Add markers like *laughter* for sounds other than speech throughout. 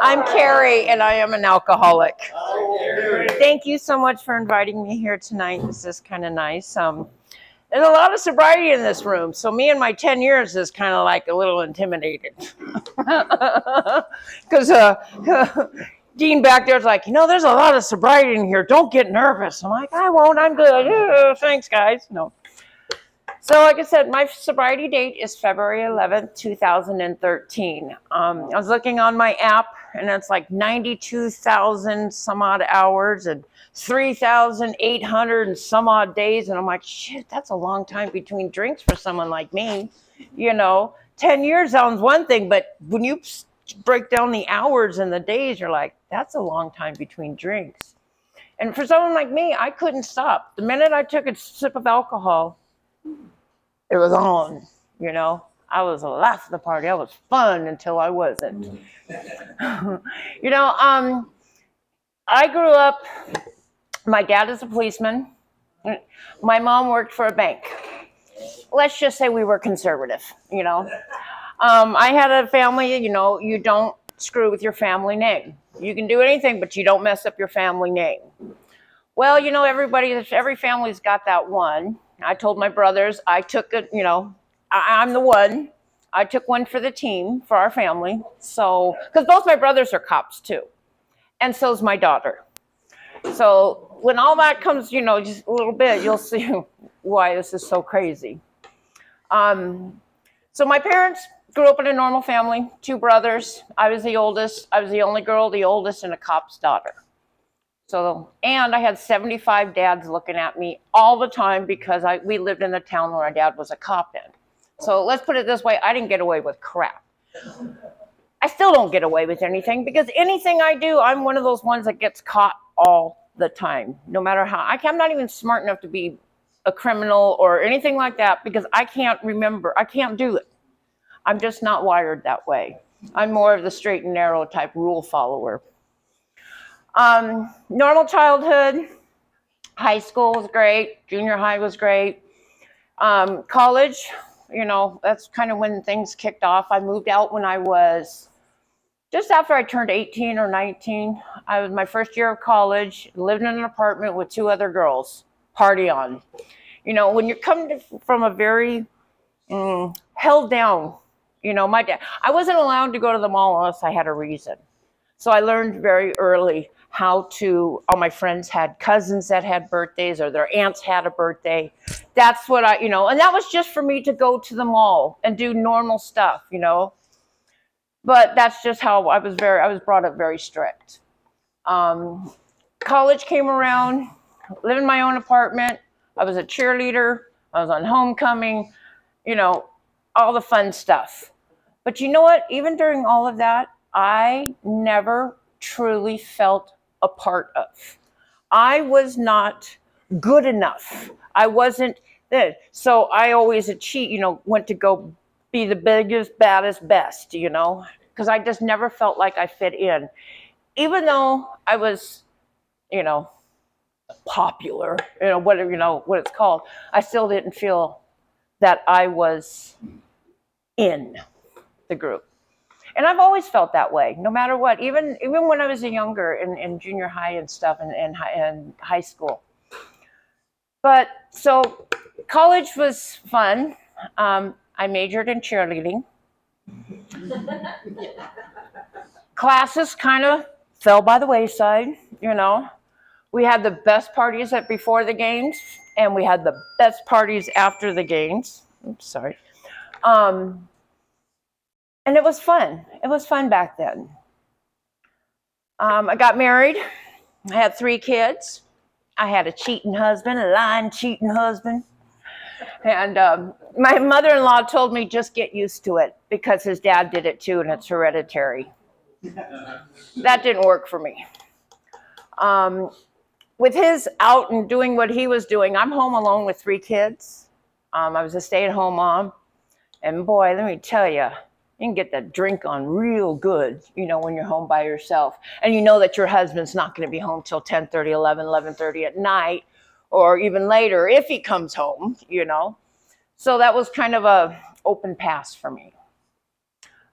I'm Kerrie, and I am an alcoholic. Thank you so much for inviting me here tonight. This is kind of nice. Um, there's a lot of sobriety in this room, so me and my 10 years is kind of like a little intimidated. *laughs* Because uh, *laughs* Dean back there's like, you know, there's a lot of sobriety in here. Don't get nervous. I'm like, I won't. I'm good. *laughs* Thanks, guys. No. So, like I said, my sobriety date is February 11th, 2013. Um, I was looking on my app, and it's like 92,000 some odd hours and 3,800 and some odd days. And I'm like, shit, that's a long time between drinks for someone like me. You know, 10 years sounds one thing, but when you break down the hours and the days, you're like, that's a long time between drinks. And for someone like me, I couldn't stop. The minute I took a sip of alcohol, it was on, you know. I was the life of the party. I was fun until I wasn't. *laughs* you know, um, I grew up, my dad is a policeman. My mom worked for a bank. Let's just say we were conservative, you know. Um, I had a family, you know, you don't screw with your family name. You can do anything, but you don't mess up your family name. Well, you know, everybody, every family's got that one. I told my brothers, I took it, you know, I, I'm the one. I took one for the team, for our family. So, because both my brothers are cops too. And so's my daughter. So, when all that comes, you know, just a little bit, you'll see *laughs* why this is so crazy. Um, so, my parents grew up in a normal family, two brothers. I was the oldest. I was the only girl, the oldest, and a cop's daughter. So, and I had 75 dads looking at me all the time because I, we lived in the town where my dad was a cop in. So let's put it this way I didn't get away with crap. I still don't get away with anything because anything I do, I'm one of those ones that gets caught all the time, no matter how. I, I'm not even smart enough to be a criminal or anything like that because I can't remember. I can't do it. I'm just not wired that way. I'm more of the straight and narrow type rule follower. Um, normal childhood, high school was great, junior high was great. Um, college, you know, that's kind of when things kicked off. I moved out when I was just after I turned 18 or 19. I was my first year of college, lived in an apartment with two other girls, party on. You know, when you're coming to, from a very mm, held down, you know, my dad, I wasn't allowed to go to the mall unless I had a reason. So I learned very early how to, all my friends had cousins that had birthdays or their aunts had a birthday. That's what I, you know, and that was just for me to go to the mall and do normal stuff, you know. But that's just how I was very, I was brought up very strict. Um, college came around, lived in my own apartment. I was a cheerleader. I was on homecoming, you know, all the fun stuff. But you know what? Even during all of that, I never truly felt a part of. I was not good enough. I wasn't there. So I always achieved, you know, went to go be the biggest, baddest, best, you know, because I just never felt like I fit in. Even though I was, you know, popular, you know, whatever, you know, what it's called, I still didn't feel that I was in the group. And I've always felt that way, no matter what. Even even when I was younger in, in junior high and stuff, and in, high, high school. But so college was fun. Um, I majored in cheerleading. Classes kind of fell by the wayside, you know. We had the best parties at before the games, and we had the best parties after the games. Oops, sorry. Um, and it was fun. It was fun back then. Um, I got married. I had three kids. I had a cheating husband, a lying, cheating husband. And um, my mother in law told me just get used to it because his dad did it too and it's hereditary. that didn't work for me. Um, with his out and doing what he was doing, I'm home alone with three kids. Um, I was a stay at home mom. And boy, let me tell you, you can get that drink on real good, you know, when you're home by yourself. And you know that your husband's not going to be home till 10 30, 11, 11 30 at night, or even later if he comes home, you know. So that was kind of a open pass for me.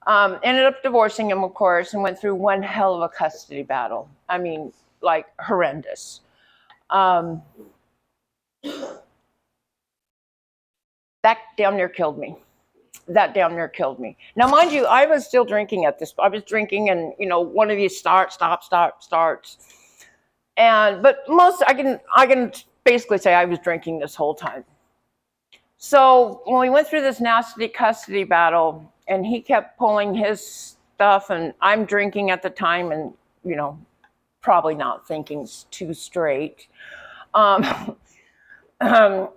Um, ended up divorcing him, of course, and went through one hell of a custody battle. I mean, like horrendous. Um, that damn near killed me. That damn near killed me. Now, mind you, I was still drinking at this. I was drinking, and you know, one of these start, stop, start, starts. And but most, I can, I can basically say I was drinking this whole time. So when we went through this nasty custody battle, and he kept pulling his stuff, and I'm drinking at the time, and you know, probably not thinking too straight. Um, *clears throat* um,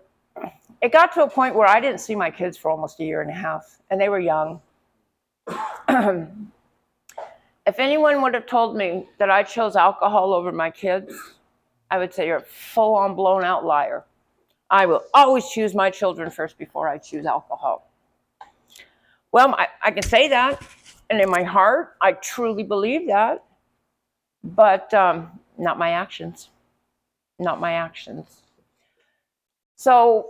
it got to a point where I didn't see my kids for almost a year and a half, and they were young. *clears throat* if anyone would have told me that I chose alcohol over my kids, I would say you're a full on blown out liar. I will always choose my children first before I choose alcohol. Well, I, I can say that, and in my heart, I truly believe that, but um, not my actions. Not my actions. So,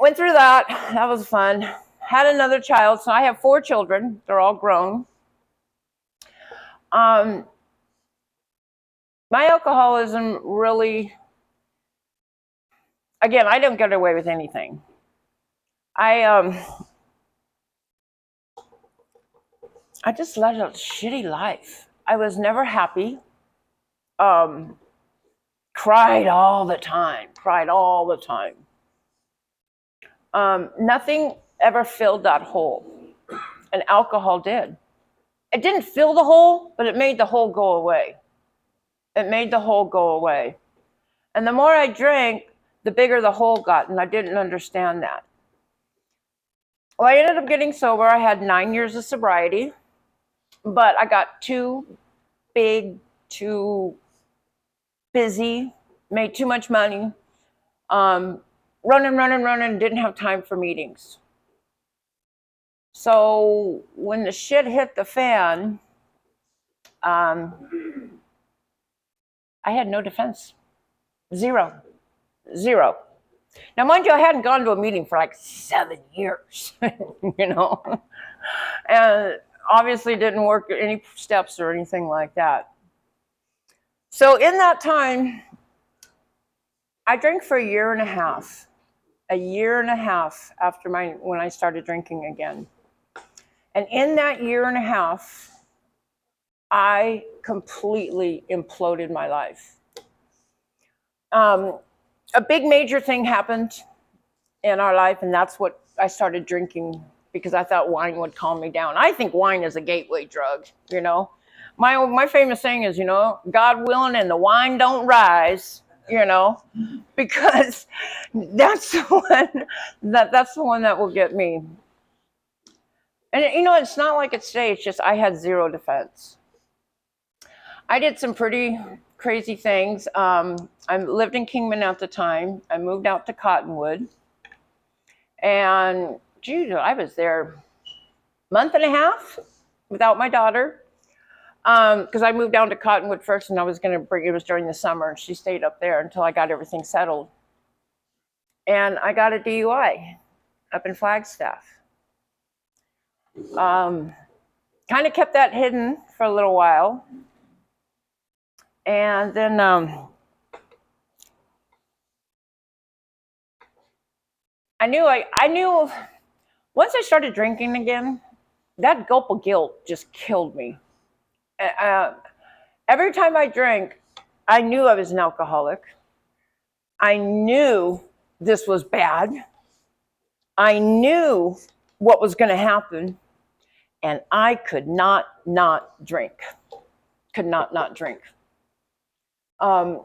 went through that. That was fun. Had another child. So, I have four children. They're all grown. Um, my alcoholism really, again, I don't get away with anything. I, um, I just led a shitty life. I was never happy. Um, cried all the time, cried all the time. Um, nothing ever filled that hole, and alcohol did. It didn't fill the hole, but it made the hole go away. It made the hole go away. And the more I drank, the bigger the hole got, and I didn't understand that. Well, I ended up getting sober. I had nine years of sobriety, but I got too big, too busy, made too much money, um, running, running, running, didn't have time for meetings. So when the shit hit the fan, um, I had no defense. Zero. Zero. Now, mind you, I hadn't gone to a meeting for like seven years, *laughs* you know, and obviously didn't work any steps or anything like that. So, in that time, I drank for a year and a half. A year and a half after my when I started drinking again. And in that year and a half, I completely imploded my life. Um, a big major thing happened in our life, and that's what I started drinking because I thought wine would calm me down. I think wine is a gateway drug, you know. My my famous saying is, you know, God willing and the wine don't rise, you know, because *laughs* that's the one that that's the one that will get me. And you know, it's not like it's today, it's just I had zero defense. I did some pretty crazy things. Um, I lived in Kingman at the time. I moved out to Cottonwood. And geez, I was there month and a half without my daughter. Because I moved down to Cottonwood first and I was going to bring, it was during the summer, and she stayed up there until I got everything settled. And I got a DUI up in Flagstaff. Um, kind of kept that hidden for a little while. And then um, I knew I, I knew once I started drinking again, that gulp of guilt just killed me. Uh, uh, every time I drank, I knew I was an alcoholic. I knew this was bad. I knew what was going to happen, and I could not not drink. Could not not drink. Um,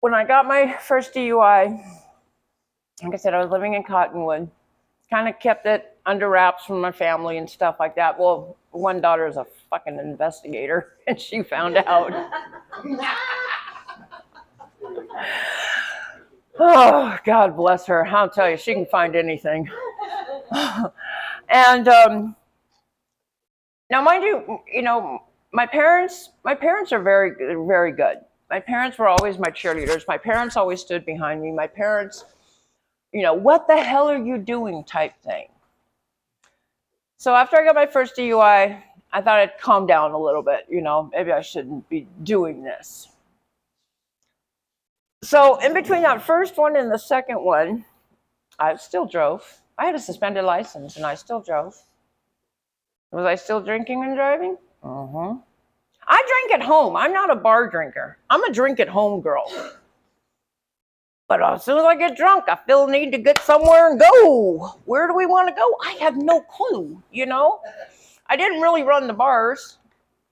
when I got my first DUI, like I said, I was living in Cottonwood. Kind of kept it under wraps from my family and stuff like that. Well, one daughter is a fucking investigator, *laughs* and she found out. *laughs* oh, God bless her. I'll tell you, she can find anything. *laughs* and um, now, mind you, you know, my parents, my parents are very, very good. My parents were always my cheerleaders. My parents always stood behind me. My parents you know, what the hell are you doing type thing. So after I got my first DUI, I thought I'd calm down a little bit, you know, maybe I shouldn't be doing this. So in between that first one and the second one, I still drove. I had a suspended license and I still drove. Was I still drinking and driving? Uh-huh. I drink at home. I'm not a bar drinker. I'm a drink at home girl. But as soon as I get drunk, I feel the need to get somewhere and go. Where do we want to go? I have no clue, you know? I didn't really run the bars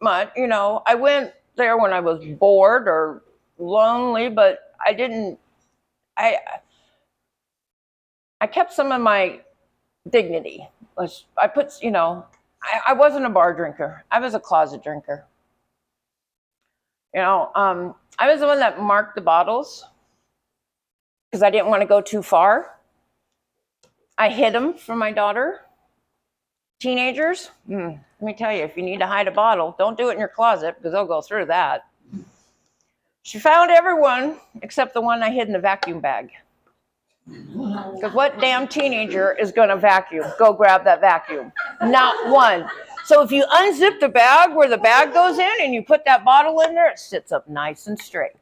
much, you know. I went there when I was bored or lonely, but I didn't I I kept some of my dignity. I put, you know, I, I wasn't a bar drinker. I was a closet drinker. You know, um, I was the one that marked the bottles because I didn't want to go too far. I hid them from my daughter. Teenagers, hmm, let me tell you, if you need to hide a bottle, don't do it in your closet because they'll go through that. She found everyone except the one I hid in the vacuum bag. Because what damn teenager is going to vacuum? Go grab that vacuum. Not one. So if you unzip the bag where the bag goes in and you put that bottle in there, it sits up nice and straight.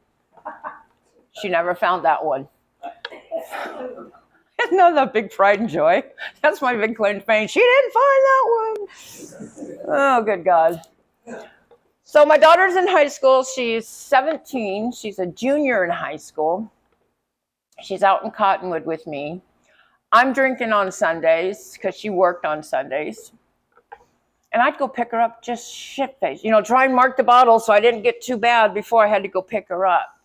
She never found that one. Isn't that big pride and joy? That's my big claim to fame. She didn't find that one. Oh, good God. So my daughter's in high school. She's 17. She's a junior in high school. She's out in Cottonwood with me. I'm drinking on Sundays because she worked on Sundays. And I'd go pick her up just shit faced, you know, try and mark the bottle so I didn't get too bad before I had to go pick her up.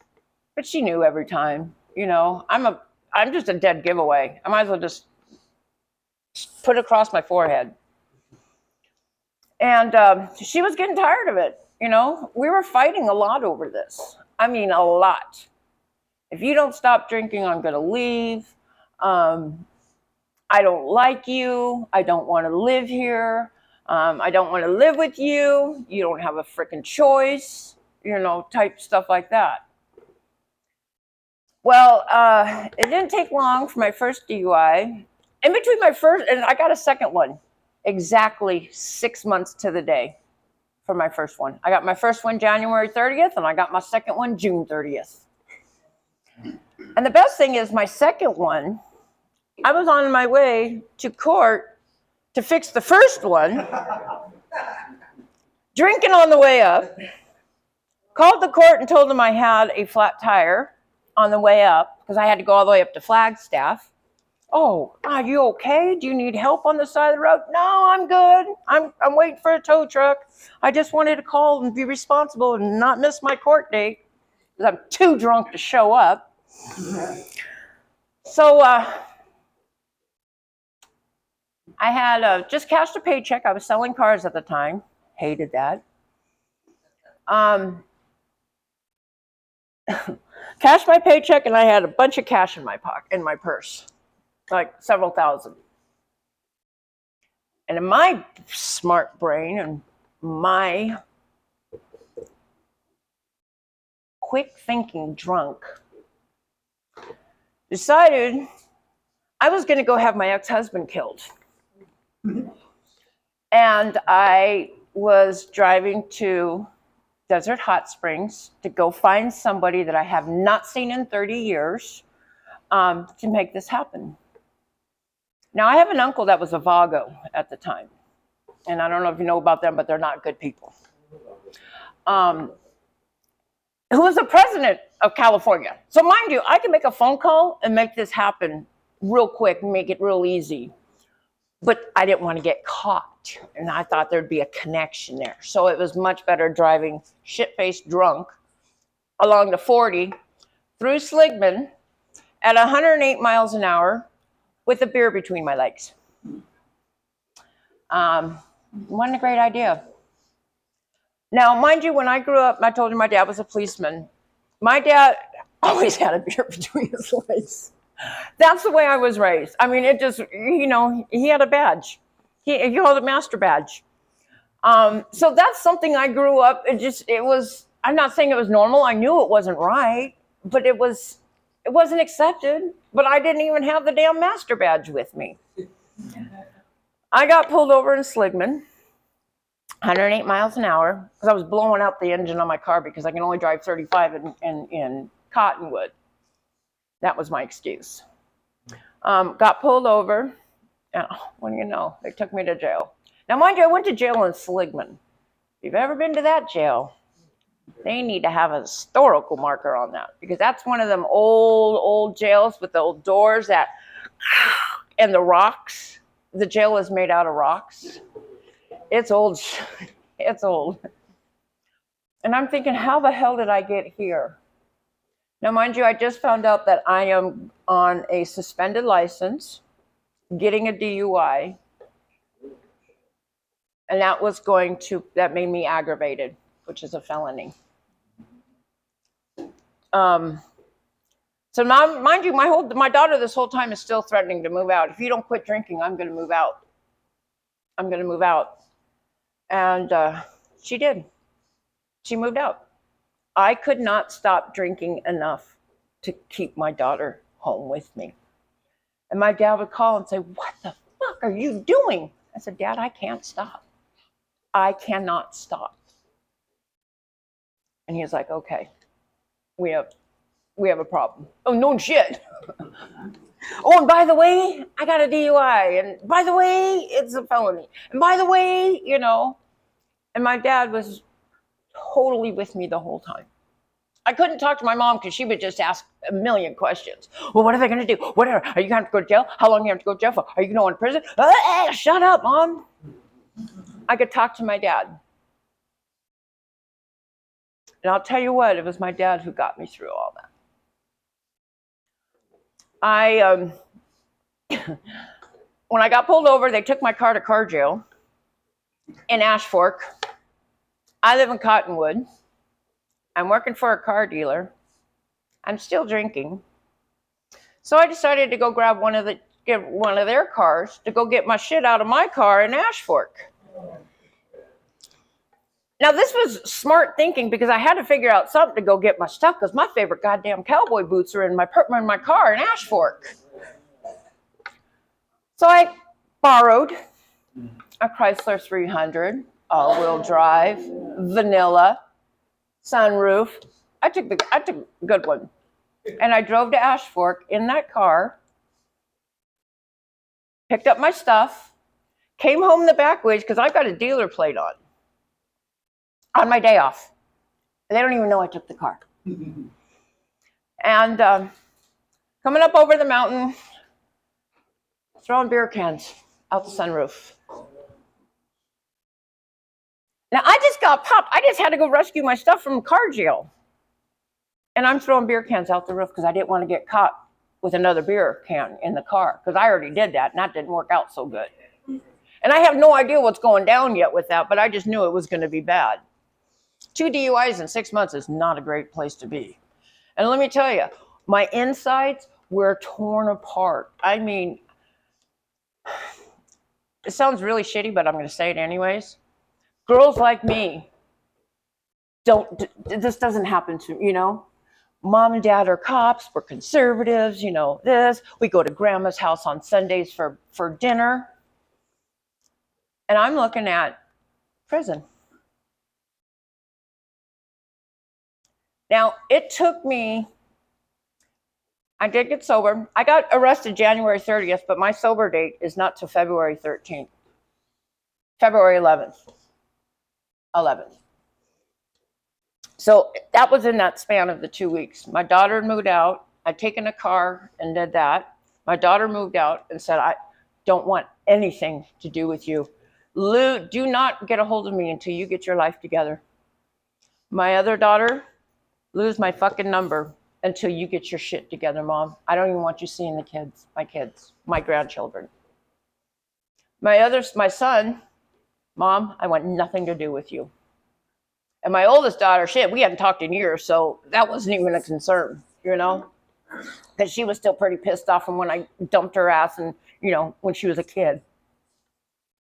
But she knew every time, you know, I'm a, I'm just a dead giveaway. I might as well just put it across my forehead. And um, she was getting tired of it, you know. We were fighting a lot over this. I mean, a lot if you don't stop drinking, I'm going to leave. Um, I don't like you. I don't want to live here. Um, I don't want to live with you. You don't have a freaking choice, you know, type stuff like that. Well, uh, it didn't take long for my first DUI. In between my first, and I got a second one exactly six months to the day for my first one. I got my first one January 30th, and I got my second one June 30th. And the best thing is, my second one, I was on my way to court to fix the first one, drinking on the way up, called the court and told them I had a flat tire on the way up because I had to go all the way up to Flagstaff. Oh, are you okay? Do you need help on the side of the road? No, I'm good. I'm, I'm waiting for a tow truck. I just wanted to call and be responsible and not miss my court date because I'm too drunk to show up. So uh, I had uh, just cashed a paycheck. I was selling cars at the time. Hated that. Um, *laughs* cashed my paycheck, and I had a bunch of cash in my pocket, in my purse, like several thousand. And in my smart brain and my quick thinking drunk, decided I was going to go have my ex husband killed. Mm-hmm. and I was driving to Desert Hot Springs to go find somebody that I have not seen in 30 years um, to make this happen. Now, I have an uncle that was a Vago at the time. And I don't know if you know about them, but they're not good people. Um, who was the president of California. So, mind you, I can make a phone call and make this happen real quick make it real easy. But I didn't want to get caught. And I thought there'd be a connection there. So, it was much better driving shit faced drunk along the 40 through Seligman at 108 miles an hour with a beer between my legs. Um, wasn't a great idea. Now, mind you, when I grew up, I told you my dad was a policeman. My dad *laughs* always had a beer between his legs. That's the way I was raised. I mean, it just, you know, he had a badge. He, he called it master badge. Um, so that's something I grew up. It just, it was. I'm not saying it was normal. I knew it wasn't right, but it was, it wasn't accepted, but I didn't even have the damn master badge with me. I got pulled over in Seligman, 108 miles an hour, because I was blowing out the engine on my car because I can only drive 35 in, in, in Cottonwood. That was my excuse. Um, got pulled over, oh, do you know? They took me to jail. Now, mind you, I went to jail in Seligman. If you've ever been to that jail, they need to have a historical marker on that because that's one of them old, old jails with the old doors that and the rocks. The jail is made out of rocks. It's old. *laughs* It's old. And I'm thinking, how the hell did I get here? Now, mind you, I just found out that I am on a suspended license, getting a DUI. And that was going to, that made me aggravated, which is a felony. Um, so now, mind you, my whole my daughter this whole time is still threatening to move out. If you don't quit drinking, I'm going to move out. I'm going to move out, and uh, she did. She moved out. I could not stop drinking enough to keep my daughter home with me. And my dad would call and say, "What the fuck are you doing?" I said, "Dad, I can't stop. I cannot stop." And he's like, "Okay." we have we have a problem. Oh no shit. *laughs* oh, and by the way, I got a DUI, and by the way, it's a felony, and by the way, you know, and my dad was totally with me the whole time. I couldn't talk to my mom because she would just ask a million questions. Well, what are they going to do? Whatever. Are you going to go to jail? How long do you have to go to jail for? Are you going to go in prison? Ah, shut up, mom. I could talk to my dad. And I'll tell you what, it was my dad who got me through all that. I, um, *coughs* when I got pulled over, they took my car to car jail in Ash Fork. I live in Cottonwood. I'm working for a car dealer. I'm still drinking. So I decided to go grab one of the get one of their cars to go get my shit out of my car in Ash Fork. Now, this was smart thinking because I had to figure out something to go get my stuff because my favorite goddamn cowboy boots are in my, in my car in Ash Fork. So I borrowed a Chrysler 300, all wheel drive, vanilla, sunroof. I took the I took a good one. And I drove to Ash Fork in that car, picked up my stuff, came home the back ways because I've got a dealer plate on on my day off. They don't even know I took the car. *laughs* and um, coming up over the mountain, throwing beer cans out the sunroof. Now I just got popped. I just had to go rescue my stuff from car jail. And I'm throwing beer cans out the roof because I didn't want to get caught with another beer can in the car because I already did that and that didn't work out so good. And I have no idea what's going down yet with that, but I just knew it was going to be bad. Two DUIs in six months is not a great place to be. And let me tell you, my insides were torn apart. I mean, *sighs* it sounds really shitty, but I'm going to say it anyways. Girls like me don't, this doesn't happen to, you know? Mom and dad are cops, we're conservatives, you know, this. We go to grandma's house on Sundays for, for dinner. And I'm looking at prison. Now, it took me, I did get sober. I got arrested January 30th, but my sober date is not till February 13th, February 11th. 11th. So that was in that span of the two weeks. My daughter moved out. I'd taken a car and did that. My daughter moved out and said, I don't want anything to do with you. Lou, do not get a hold of me until you get your life together. My other daughter lose my fucking number until you get your shit together, mom. I don't even want you seeing the kids, my kids, my grandchildren. My other, my son, mom, I want nothing to do with you. And my oldest daughter, shit, we hadn't talked in years, so that wasn't even a concern, you know, because she was still pretty pissed off from when I dumped her ass and, you know, when she was a kid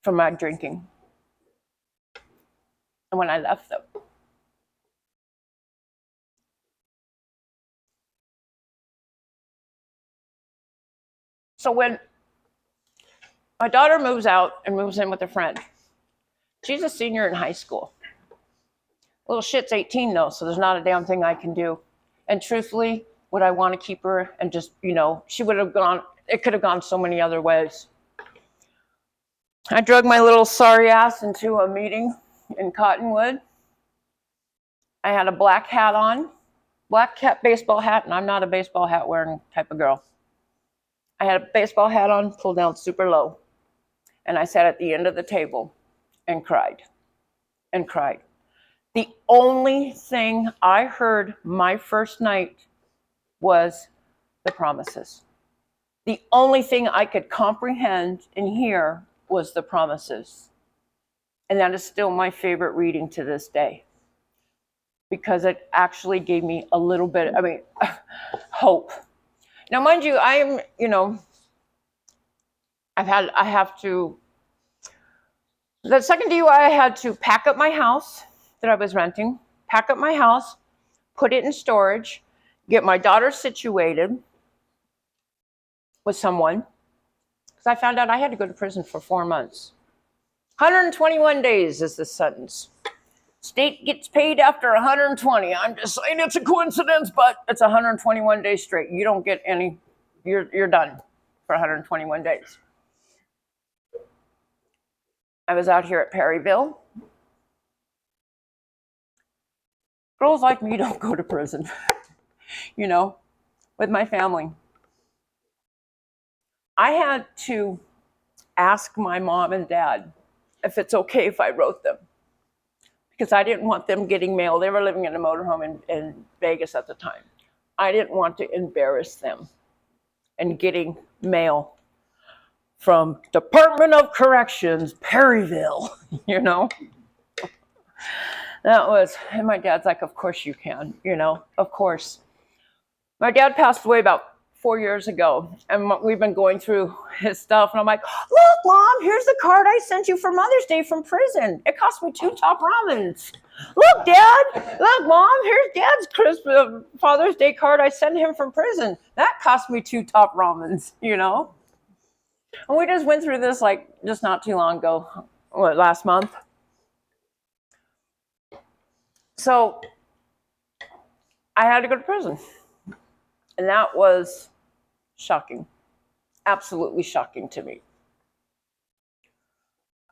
from my drinking. And when I left them. So when my daughter moves out and moves in with a friend, she's a senior in high school. Little shit's 18 though, so there's not a damn thing I can do. And truthfully, would I want to keep her and just, you know, she would have gone, it could have gone so many other ways. I drug my little sorry ass into a meeting in Cottonwood. I had a black hat on, black cap baseball hat, and I'm not a baseball hat wearing type of girl. I had a baseball hat on, pulled down super low, and I sat at the end of the table and cried and cried. The only thing I heard my first night was the promises. The only thing I could comprehend and hear was the promises. And that is still my favorite reading to this day because it actually gave me a little bit, I mean, *laughs* hope. Now, mind you, I am, you know, I've had, I have to, the second DUI, I had to pack up my house that I was renting, pack up my house, put it in storage, get my daughter situated with someone, because I found out I had to go to prison for four months. 121 days is the sentence. State gets paid after 120. I'm just saying it's a coincidence, but it's 121 days straight. You don't get any, you're, you're done for 121 days. I was out here at Perryville. Girls like me *laughs* don't go to prison, *laughs* you know, with my family. I had to ask my mom and dad if it's okay if I wrote them because I didn't want them getting mail. They were living in a motorhome in, in Vegas at the time. I didn't want to embarrass them and getting mail from Department of Corrections, Perryville, *laughs* you know. That was, and my dad's like, Of course you can, you know, of course. My dad passed away about four years ago, and we've been going through his stuff. And I'm like, look, mom, here's the card I sent you for Mother's Day from prison. It cost me two top ramens. Look, Dad, look, Mom, here's Dad's Christmas Father's Day card I sent him from prison. That cost me two top ramens, you know. And we just went through this like just not too long ago, what, last month. So I had to go to prison. And that was shocking, absolutely shocking to me.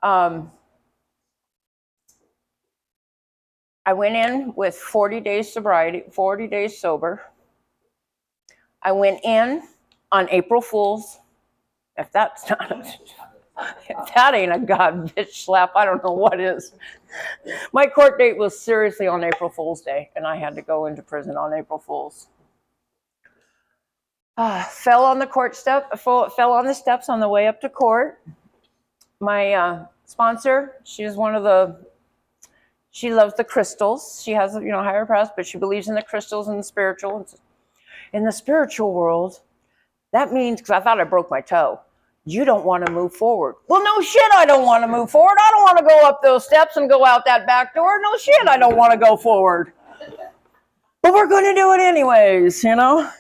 Um, I went in with 40 days sobriety, 40 days sober. I went in on April Fool's. If that's not, if that ain't a god bitch slap, I don't know what is. My court date was seriously on April Fool's Day, and I had to go into prison on April Fool's uh, fell on the court step, fell, fell on the steps on the way up to court. My uh, sponsor, she's one of the, she loves the crystals. She has, you know, higher press, but she believes in the crystals and the spiritual. In the spiritual world, that means, because I thought I broke my toe, you don't want to move forward. Well, no shit, I don't want to move forward. I don't want to go up those steps and go out that back door. No shit, I don't want to go forward. But we're going to do it anyways, you know?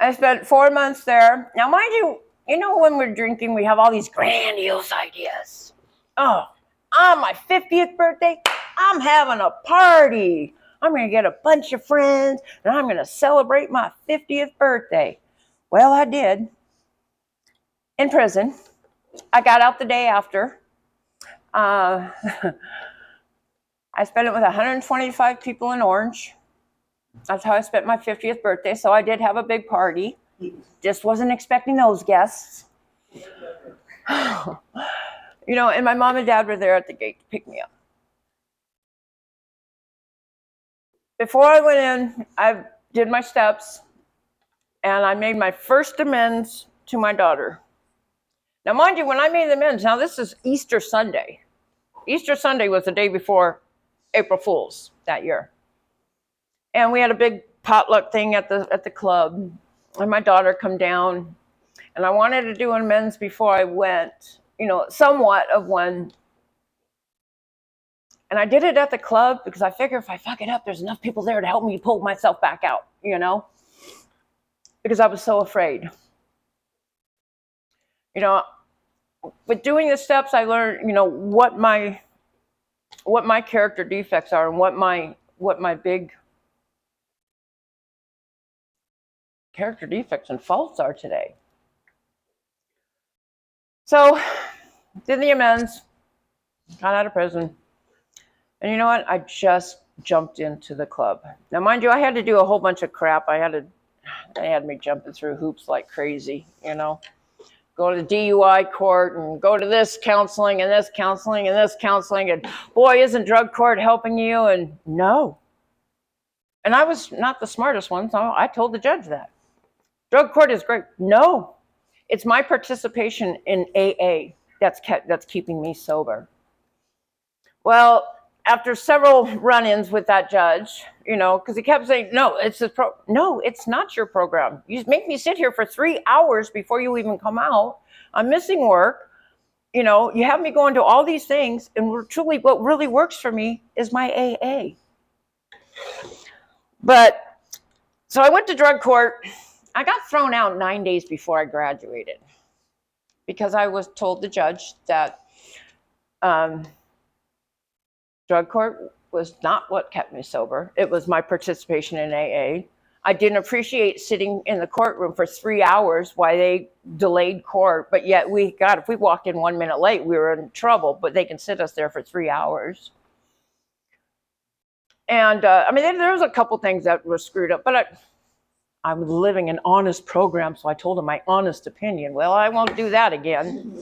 I spent four months there. Now, mind you, you know, when we're drinking, we have all these grandiose ideas. Oh, on my 50th birthday, I'm having a party. I'm going to get a bunch of friends and I'm going to celebrate my 50th birthday. Well, I did in prison. I got out the day after. Uh, *laughs* I spent it with 125 people in Orange. That's how I spent my 50th birthday. So I did have a big party. Just wasn't expecting those guests. *sighs* you know, and my mom and dad were there at the gate to pick me up. Before I went in, I did my steps and I made my first amends to my daughter. Now, mind you, when I made the amends, now this is Easter Sunday. Easter Sunday was the day before April Fool's that year. And we had a big potluck thing at the at the club. And my daughter come down and i wanted to do an amends before i went you know somewhat of one. And i did it at the club because i figure if i fuck it up there's enough people there to help me pull myself back out you know? Because i was so afraid You know, with doing the steps, I learned, you know, what my what my character defects are and what my what my big character defects and faults are today. So, did the amends, got out of prison, and you know what? I just jumped into the club. Now, mind you, I had to do a whole bunch of crap. I had to, they had me jumping through hoops like crazy, you know go to the DUI court and go to this counseling and this counseling and this counseling. And boy, isn't drug court helping you? And no. And I was not the smartest one, so I told the judge that. Drug court is great. No, it's my participation in AA that's kept, that's keeping me sober. Well, after several run-ins with that judge, you know, because he kept saying, "No, it's a pro. No, it's not your program. You make me sit here for three hours before you even come out. I'm missing work. You know, you have me going to all these things, and truly, what really works for me is my AA. But so I went to drug court. I got thrown out nine days before I graduated because I was told the judge that." Um, drug court was not what kept me sober. It was my participation in AA. I didn't appreciate sitting in the courtroom for three hours while they delayed court, but yet we, God, if we walked in one minute late, we were in trouble, but they can sit us there for three hours. And uh, I mean, there was a couple things that were screwed up, but I, I'm living an honest program, so I told them my honest opinion. Well, I won't do that again.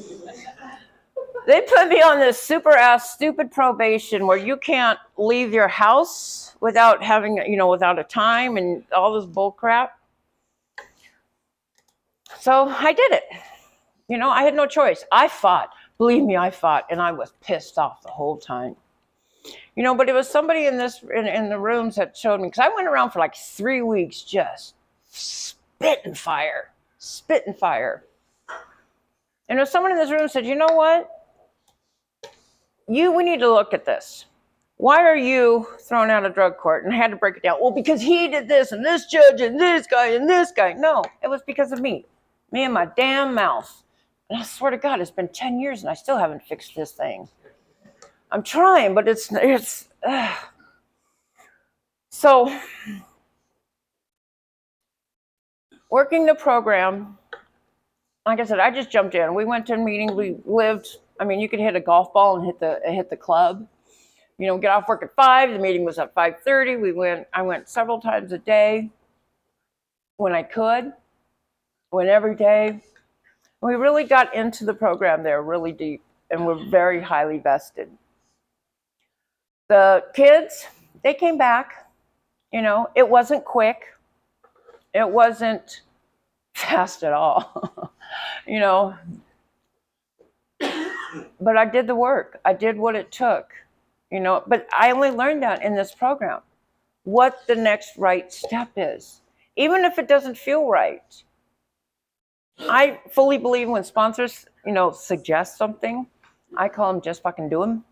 They put me on this super ass stupid probation where you can't leave your house without having, you know, without a time and all this bull crap. So I did it. You know, I had no choice. I fought. Believe me, I fought, and I was pissed off the whole time. You know, but it was somebody in this in, in the rooms that showed me because I went around for like three weeks just spitting fire, spitting fire. And was someone in this room said, "You know what? You we need to look at this. Why are you thrown out of drug court? And I had to break it down. Well, because he did this and this judge and this guy and this guy. No, it was because of me. Me and my damn mouth. And I swear to God, it's been 10 years and I still haven't fixed this thing. I'm trying, but it's it's uh. so working the program. Like I said, I just jumped in. We went to a meeting. We lived I mean, you could hit a golf ball and hit the hit the club. You know, get off work at five. The meeting was at five thirty. We went. I went several times a day when I could. Went every day. We really got into the program there really deep, and we're very highly vested. The kids, they came back. You know, it wasn't quick. It wasn't fast at all. *laughs* you know, but I did the work. I did what it took, you know. But I only learned that in this program, what the next right step is, even if it doesn't feel right. I fully believe when sponsors, you know, suggest something, I call them just fucking do them,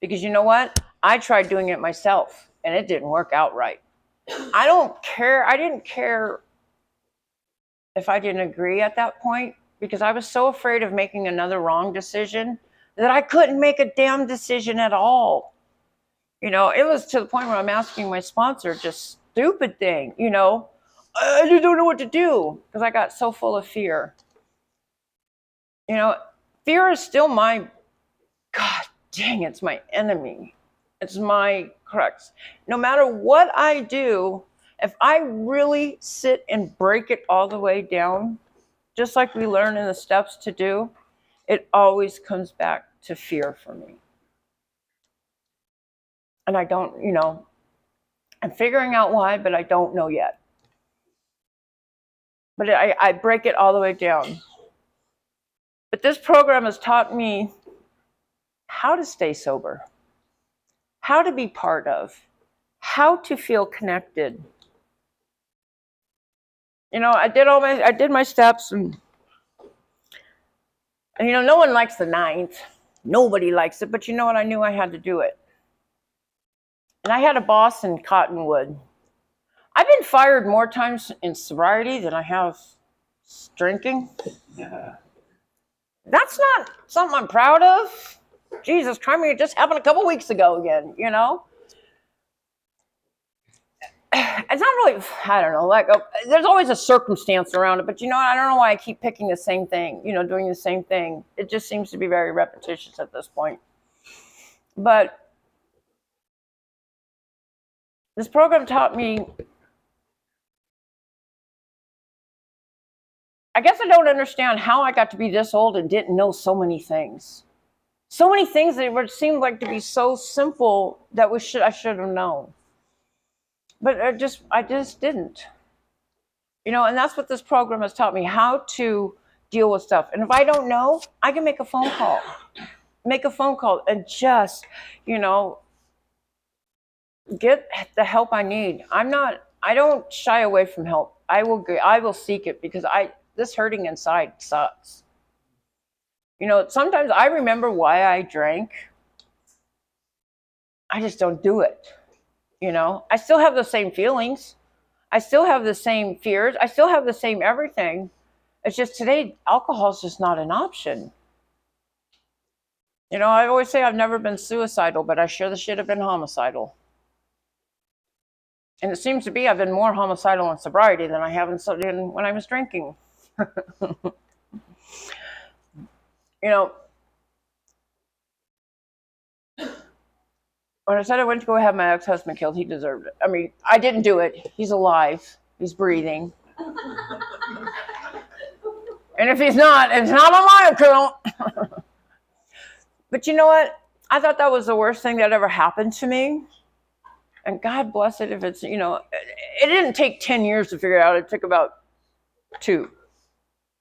because you know what? I tried doing it myself, and it didn't work out right. I don't care. I didn't care if I didn't agree at that point because I was so afraid of making another wrong decision that I couldn't make a damn decision at all. You know, it was to the point where I'm asking my sponsor just stupid thing, you know, I just don't know what to do because I got so full of fear. You know, fear is still my, God dang, it's my enemy. It's my crux. No matter what I do, if I really sit and break it all the way down, just like we learn in the steps to do, it always comes back to fear for me. And I don't, you know, I'm figuring out why, but I don't know yet. But I, I break it all the way down. But this program has taught me how to stay sober, how to be part of, how to feel connected you know, I did all my, I did my steps and, and, you know, no one likes the ninth. Nobody likes it, but you know what? I knew I had to do it. And I had a boss in Cottonwood. I've been fired more times in sobriety than I have drinking. Yeah. that's not something I'm proud of. Jesus Christ, it just happened a couple weeks ago again, you know? It's not really, I don't know, like, uh, there's always a circumstance around it, but you know? I don't know why I keep picking the same thing, you know, doing the same thing. It just seems to be very repetitious at this point. But this program taught me I guess I don't understand how I got to be this old and didn't know so many things. So many things that would seem like to be so simple that we should I should have known. But I just I just didn't. You know, and that's what this program has taught me how to deal with stuff. And if I don't know, I can make a phone call. Make a phone call and just, you know, get the help I need. I'm not I don't shy away from help. I will I will seek it because I this hurting inside sucks. You know, sometimes I remember why I drank. I just don't do it. You know, I still have the same feelings. I still have the same fears. I still have the same everything. It's just today, alcohol is just not an option. You know, I always say I've never been suicidal, but I sure the shit have been homicidal. And it seems to be I've been more homicidal in sobriety than I have in, when I was drinking. *laughs* you know, when I said I went to go have my ex husband killed, he deserved it. I mean, I didn't do it. He's alive, he's breathing. *laughs* and if he's not, it's not on my account. but you know what? I thought that was the worst thing that ever happened to me. And God bless it if it's, you know, it didn't take 10 years to figure it out. It took about two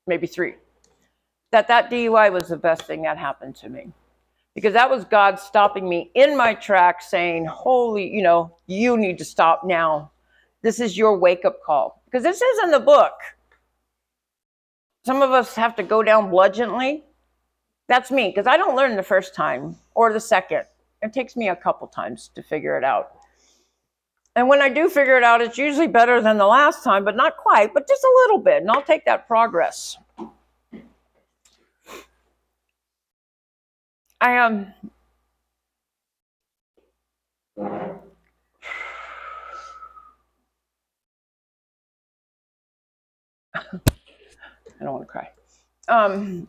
maybe three, that that DUI was the best thing that happened to me. Because that was God stopping me in my tracks saying, Holy, you know, you need to stop now. This is your wake up call. Because this is in the book. Some of us have to go down bludgeonly. That's me, because I don't learn the first time or the second. It takes me a couple times to figure it out. And when I do figure it out, it's usually better than the last time, but not quite, but just a little bit. And I'll take that progress. I um *sighs* I don't want to cry. Um,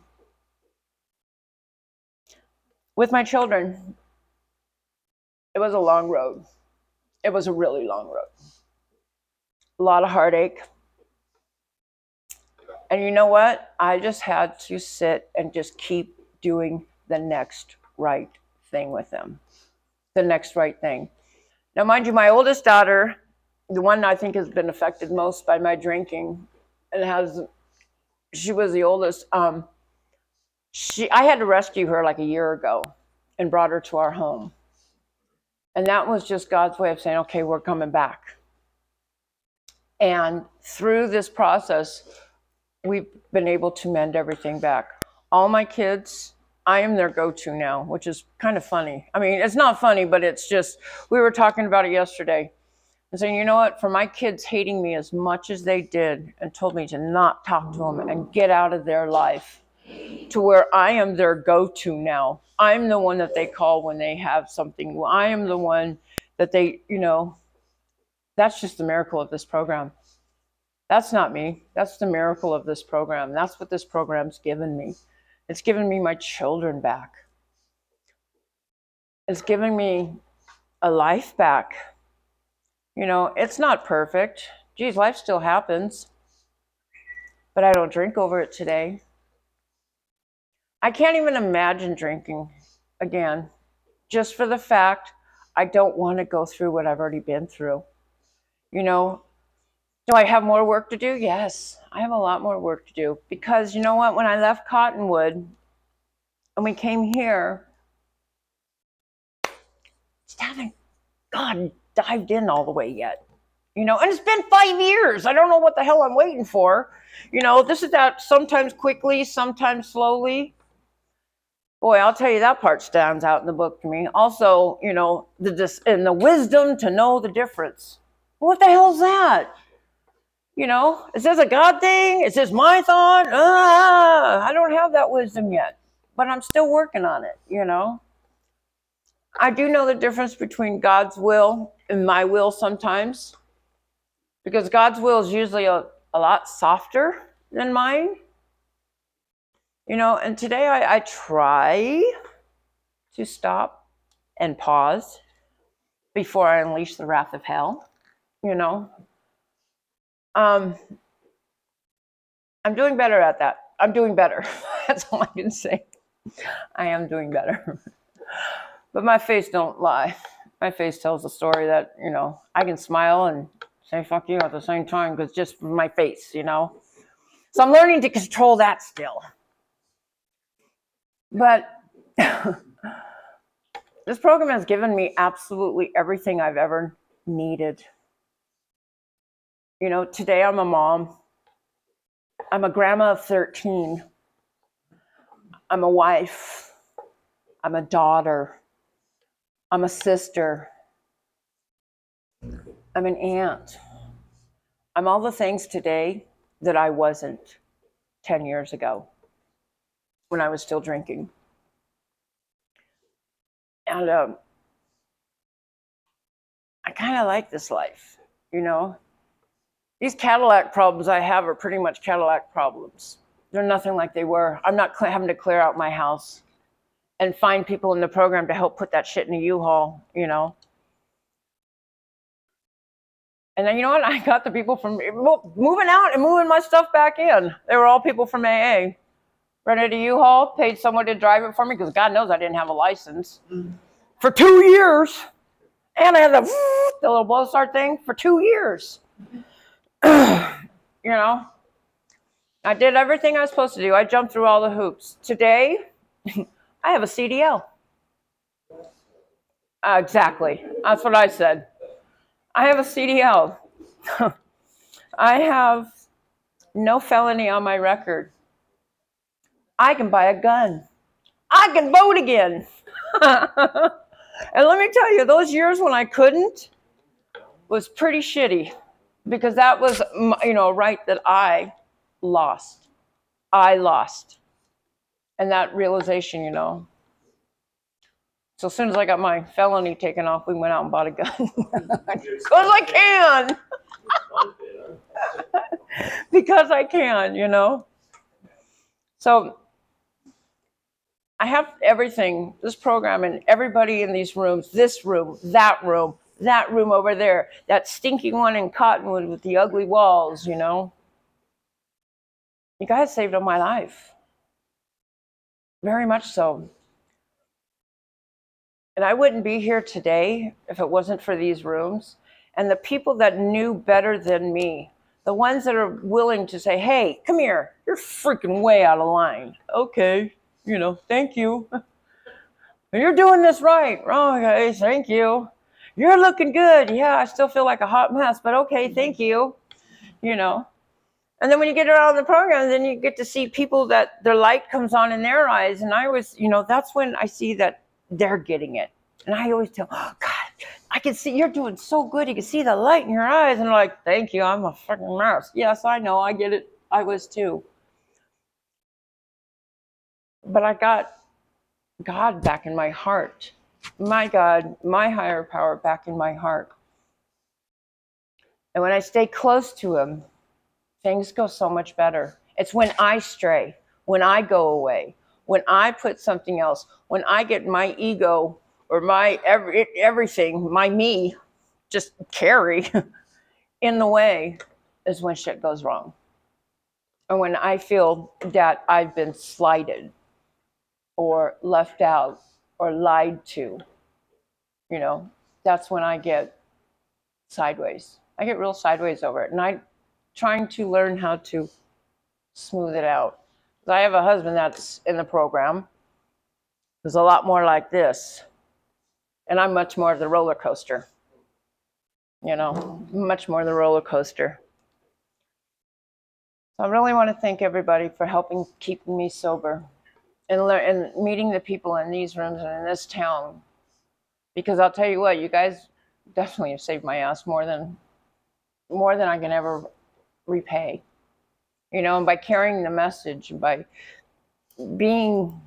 with my children, it was a long road it was a really long road. A lot of heartache. And you know what? I just had to sit and just keep doing the next right thing with them. The next right thing. Now, mind you, my oldest daughter, the one I think has been affected most by my drinking, and has, she was the oldest. Um, she, I had to rescue her like a year ago and brought her to our home. And that was just God's way of saying, okay, we're coming back. And through this process, we've been able to mend everything back. All my kids, I am their go to now, which is kind of funny. I mean, it's not funny, but it's just, we were talking about it yesterday and saying, you know what, for my kids hating me as much as they did and told me to not talk to them and get out of their life, to where I am their go to now. I'm the one that they call when they have something. I am the one that they, you know, that's just the miracle of this program. That's not me. That's the miracle of this program. That's what this program's given me. It's given me my children back. It's given me a life back. You know, it's not perfect. Geez, life still happens. But I don't drink over it today. I can't even imagine drinking again, just for the fact I don't want to go through what I've already been through. You know, do I have more work to do? Yes, I have a lot more work to do because you know what? When I left Cottonwood and we came here, haven't God dived in all the way yet. You know, and it's been five years. I don't know what the hell I'm waiting for. You know, this is that sometimes quickly, sometimes slowly. Boy, I'll tell you that part stands out in the book to me. Also, you know, the dis- and the wisdom to know the difference. What the hell's that? You know, is this a God thing? Is this my thought? Ah, I don't have that wisdom yet, but I'm still working on it, you know. I do know the difference between God's will and my will sometimes because God's will is usually a, a lot softer than mine. You know, and today I, I try to stop and pause before I unleash the wrath of hell, you know. Um, I'm doing better at that. I'm doing better. *laughs* That's all I can say. I am doing better. *laughs* but my face don't lie. My face tells the story that, you know, I can smile and say fuck you at the same time because just my face, you know. So I'm learning to control that still. But *laughs* this program has given me absolutely everything I've ever needed. You know, today I'm a mom. I'm a grandma of 13. I'm a wife. I'm a daughter. I'm a sister. I'm an aunt. I'm all the things today that I wasn't 10 years ago when I was still drinking. And um, I kind of like this life, you know. These Cadillac problems I have are pretty much Cadillac problems. They're nothing like they were. I'm not having to clear out my house and find people in the program to help put that shit in a U-Haul, you know. And then you know what? *laughs* I got the people from moving out and moving my stuff back in. They were all people from AA. Rented a U-Haul, paid someone to drive it for me because God knows I didn't have a license mm. for two years. And I had the, *laughs* the little blow start thing for two years. Mm-hmm. *clears throat* you know, I did everything I was supposed to do. I jumped through all the hoops. Today, *laughs* I have a CDL. Uh, exactly. That's what I said. I have a CDL. *laughs* I have no felony on my record. I can buy a gun. I can vote again. *laughs* and let me tell you, those years when I couldn't was pretty shitty because that was, you know, a right that I lost. I lost. And that realization, you know. So as soon as I got my felony taken off, we went out and bought a gun. *laughs* Because I can. *laughs* because I can, you know. So I have everything, this program, and everybody in these rooms, this room, that room, that room over there, that stinky one in Cottonwood with the ugly walls, you know. You guys saved up my life. Very much so. And I wouldn't be here today if it wasn't for these rooms and the people that knew better than me, the ones that are willing to say, hey, come here, you're freaking way out of line. Okay, you know, thank you. *laughs* You're doing this right. Oh, okay, thank you. You're looking good. Yeah, I still feel like a hot mess, but okay, thank you. You know. And then when you get around the program, then you get to see people that their light comes on in their eyes. And I was, you know, that's when I see that they're getting it. And I always tell, oh, God, I can see you're doing so good. You can see the light in your eyes. And I'm like, thank you. I'm a fucking mess. Yes, I know. I get it. I was too. But I got God back in my heart. My God, my higher power back in my heart. And when I stay close to Him, things go so much better. It's when I stray, when I go away, when I put something else, when I get my ego or my every, everything, my me, just carry *laughs* in the way, is when shit goes wrong. Or when I feel that I've been slighted or left out or lied to, you know, that's when I get sideways. I get real sideways over it. And I'm trying to learn how to smooth it out. I have a husband that's in the program who's a lot more like this. And I'm much more of the roller coaster. You know, much more the roller coaster. So I really want to thank everybody for helping keeping me sober and, lear- and meeting the people in these rooms and in this town. Because I'll tell you what, you guys definitely have saved my ass more than more than I can ever repay. You know, and by carrying the message, by being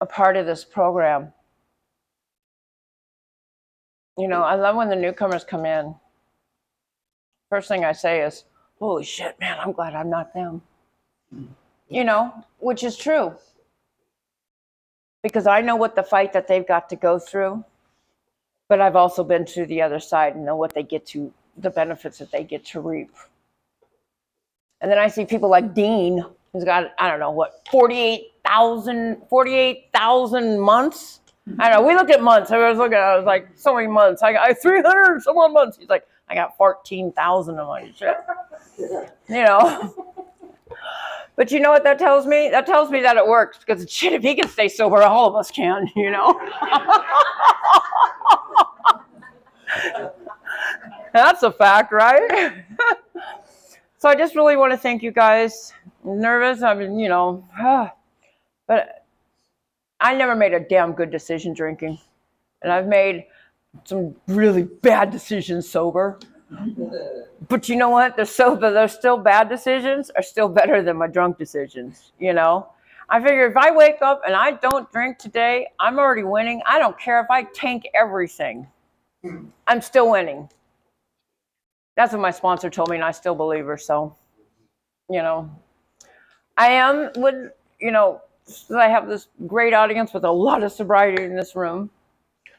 a part of this program. You know, I love when the newcomers come in. First thing I say is, Holy shit, man, I'm glad I'm not them. Mm. You know, which is true. Because I know what the fight that they've got to go through, but I've also been to the other side and know what they get to, the benefits that they get to reap. And then I see people like Dean, who's got, I don't know, what, 48,000 48,000 months? I don't know. We looked at months. I was looking, I was like, so many months. I got 300 and some odd months. He's like, I got 14,000. I'm like, shit. You know? But you know what that tells me? That tells me that it works because *laughs* shit, if he can stay sober, all of us can, you know? *laughs* That's a fact, right? *laughs* so I just really want to thank you guys. I'm nervous. I mean, you know, *sighs* but I never made a damn good decision drinking. And I've made some really bad decisions sober. But you know what? They're so they're still bad decisions are still better than my drunk decisions, you know? I figure if I wake up and I don't drink today, I'm already winning. I don't care if I tank everything. I'm still winning. That's what my sponsor told me, and I still believe her. So, you know, I am would you know I have this great audience with a lot of sobriety in this room.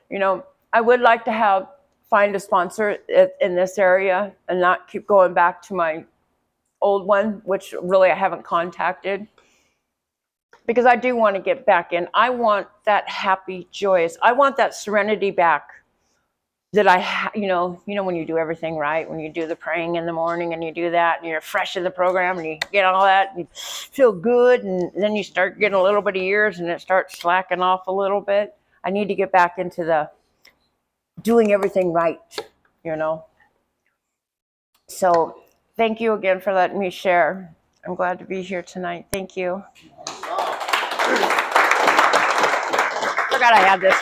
You know, I would like to have find a sponsor in this area and not keep going back to my old one, which really I haven't contacted. Because I do want to get back in. I want that happy, joyous. I want that serenity back that I, ha- you know, you know when you do everything right, when you do the praying in the morning and you do that, and you're fresh in the program, and you get all that, and you feel good, and then you start getting a little bit of years, and it starts slacking off a little bit. I need to get back into the doing everything right, you know. So, thank you again for letting me share. I'm glad to be here tonight. Thank you. Forgot I had this.